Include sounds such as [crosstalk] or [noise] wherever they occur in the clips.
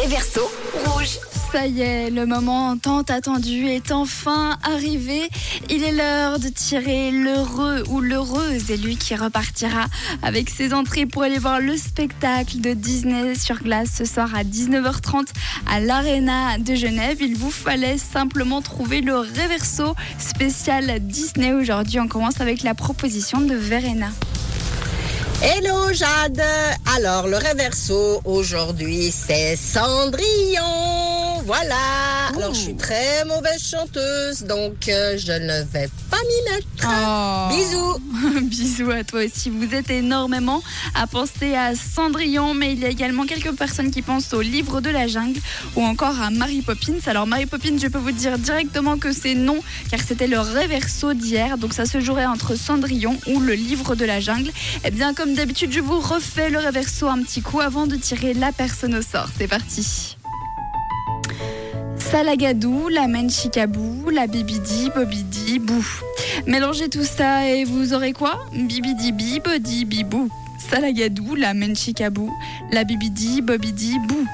réverso rouge. Ça y est, le moment tant attendu est enfin arrivé. Il est l'heure de tirer l'heureux ou l'heureuse lui qui repartira avec ses entrées pour aller voir le spectacle de Disney sur glace ce soir à 19h30 à l'Arena de Genève. Il vous fallait simplement trouver le réverso spécial Disney. Aujourd'hui, on commence avec la proposition de Verena. Hello Jade. Alors le réverso aujourd'hui c'est Cendrillon. Voilà. Alors je suis très mauvaise chanteuse donc euh, je ne vais pas m'y mettre. Oh. Bisous Bisous à toi aussi. Vous êtes énormément à penser à Cendrillon, mais il y a également quelques personnes qui pensent au livre de la jungle ou encore à Mary Poppins. Alors Mary Poppins, je peux vous dire directement que c'est non, car c'était le réverso d'hier, donc ça se jouerait entre Cendrillon ou le livre de la jungle. Et bien comme d'habitude, je vous refais le réverso un petit coup avant de tirer la personne au sort. C'est parti. Salagadou, la Menchikabou, la Bibidi, Bobidi, Bou. Mélangez tout ça et vous aurez quoi? Bibidi, Bibodi, Bibou. Salagadou, la Menchikabou, la Bibidi, Bobidi, Bou.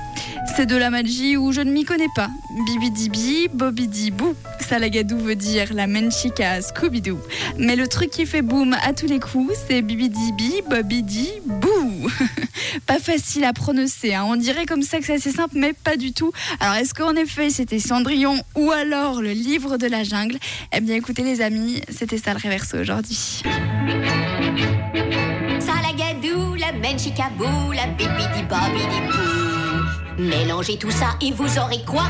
C'est de la magie où je ne m'y connais pas. Bibidibi, Bobidi, Bou. Salagadou veut dire la Menchika Scooby-Doo. Mais le truc qui fait boum à tous les coups, c'est Bibidibi, Bobidi, Bou. [laughs] pas facile à prononcer. hein. On dirait comme ça que c'est assez simple, mais pas du tout. Alors, est-ce qu'en effet c'était Cendrillon ou alors le livre de la jungle? Eh bien, écoutez, les amis, c'était ça le réverso aujourd'hui. Salagadou, la la. Mélangez tout ça et vous aurez quoi?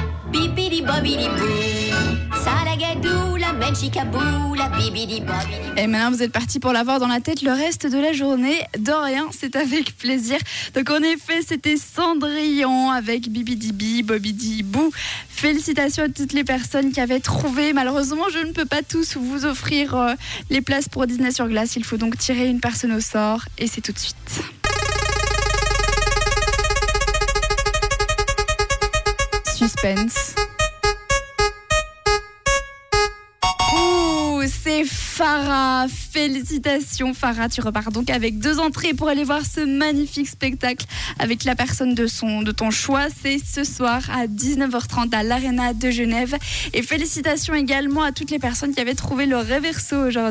Et maintenant, vous êtes parti pour l'avoir dans la tête le reste de la journée. De rien, c'est avec plaisir. Donc, en effet, c'était Cendrillon avec Bibidibi, Bobidi, Bou. Félicitations à toutes les personnes qui avaient trouvé. Malheureusement, je ne peux pas tous vous offrir euh, les places pour Disney sur glace. Il faut donc tirer une personne au sort et c'est tout de suite. Suspense. Farah. Félicitations Farah, tu repars donc avec deux entrées pour aller voir ce magnifique spectacle avec la personne de de ton choix. C'est ce soir à 19h30 à l'Arena de Genève. Et félicitations également à toutes les personnes qui avaient trouvé le réverso aujourd'hui.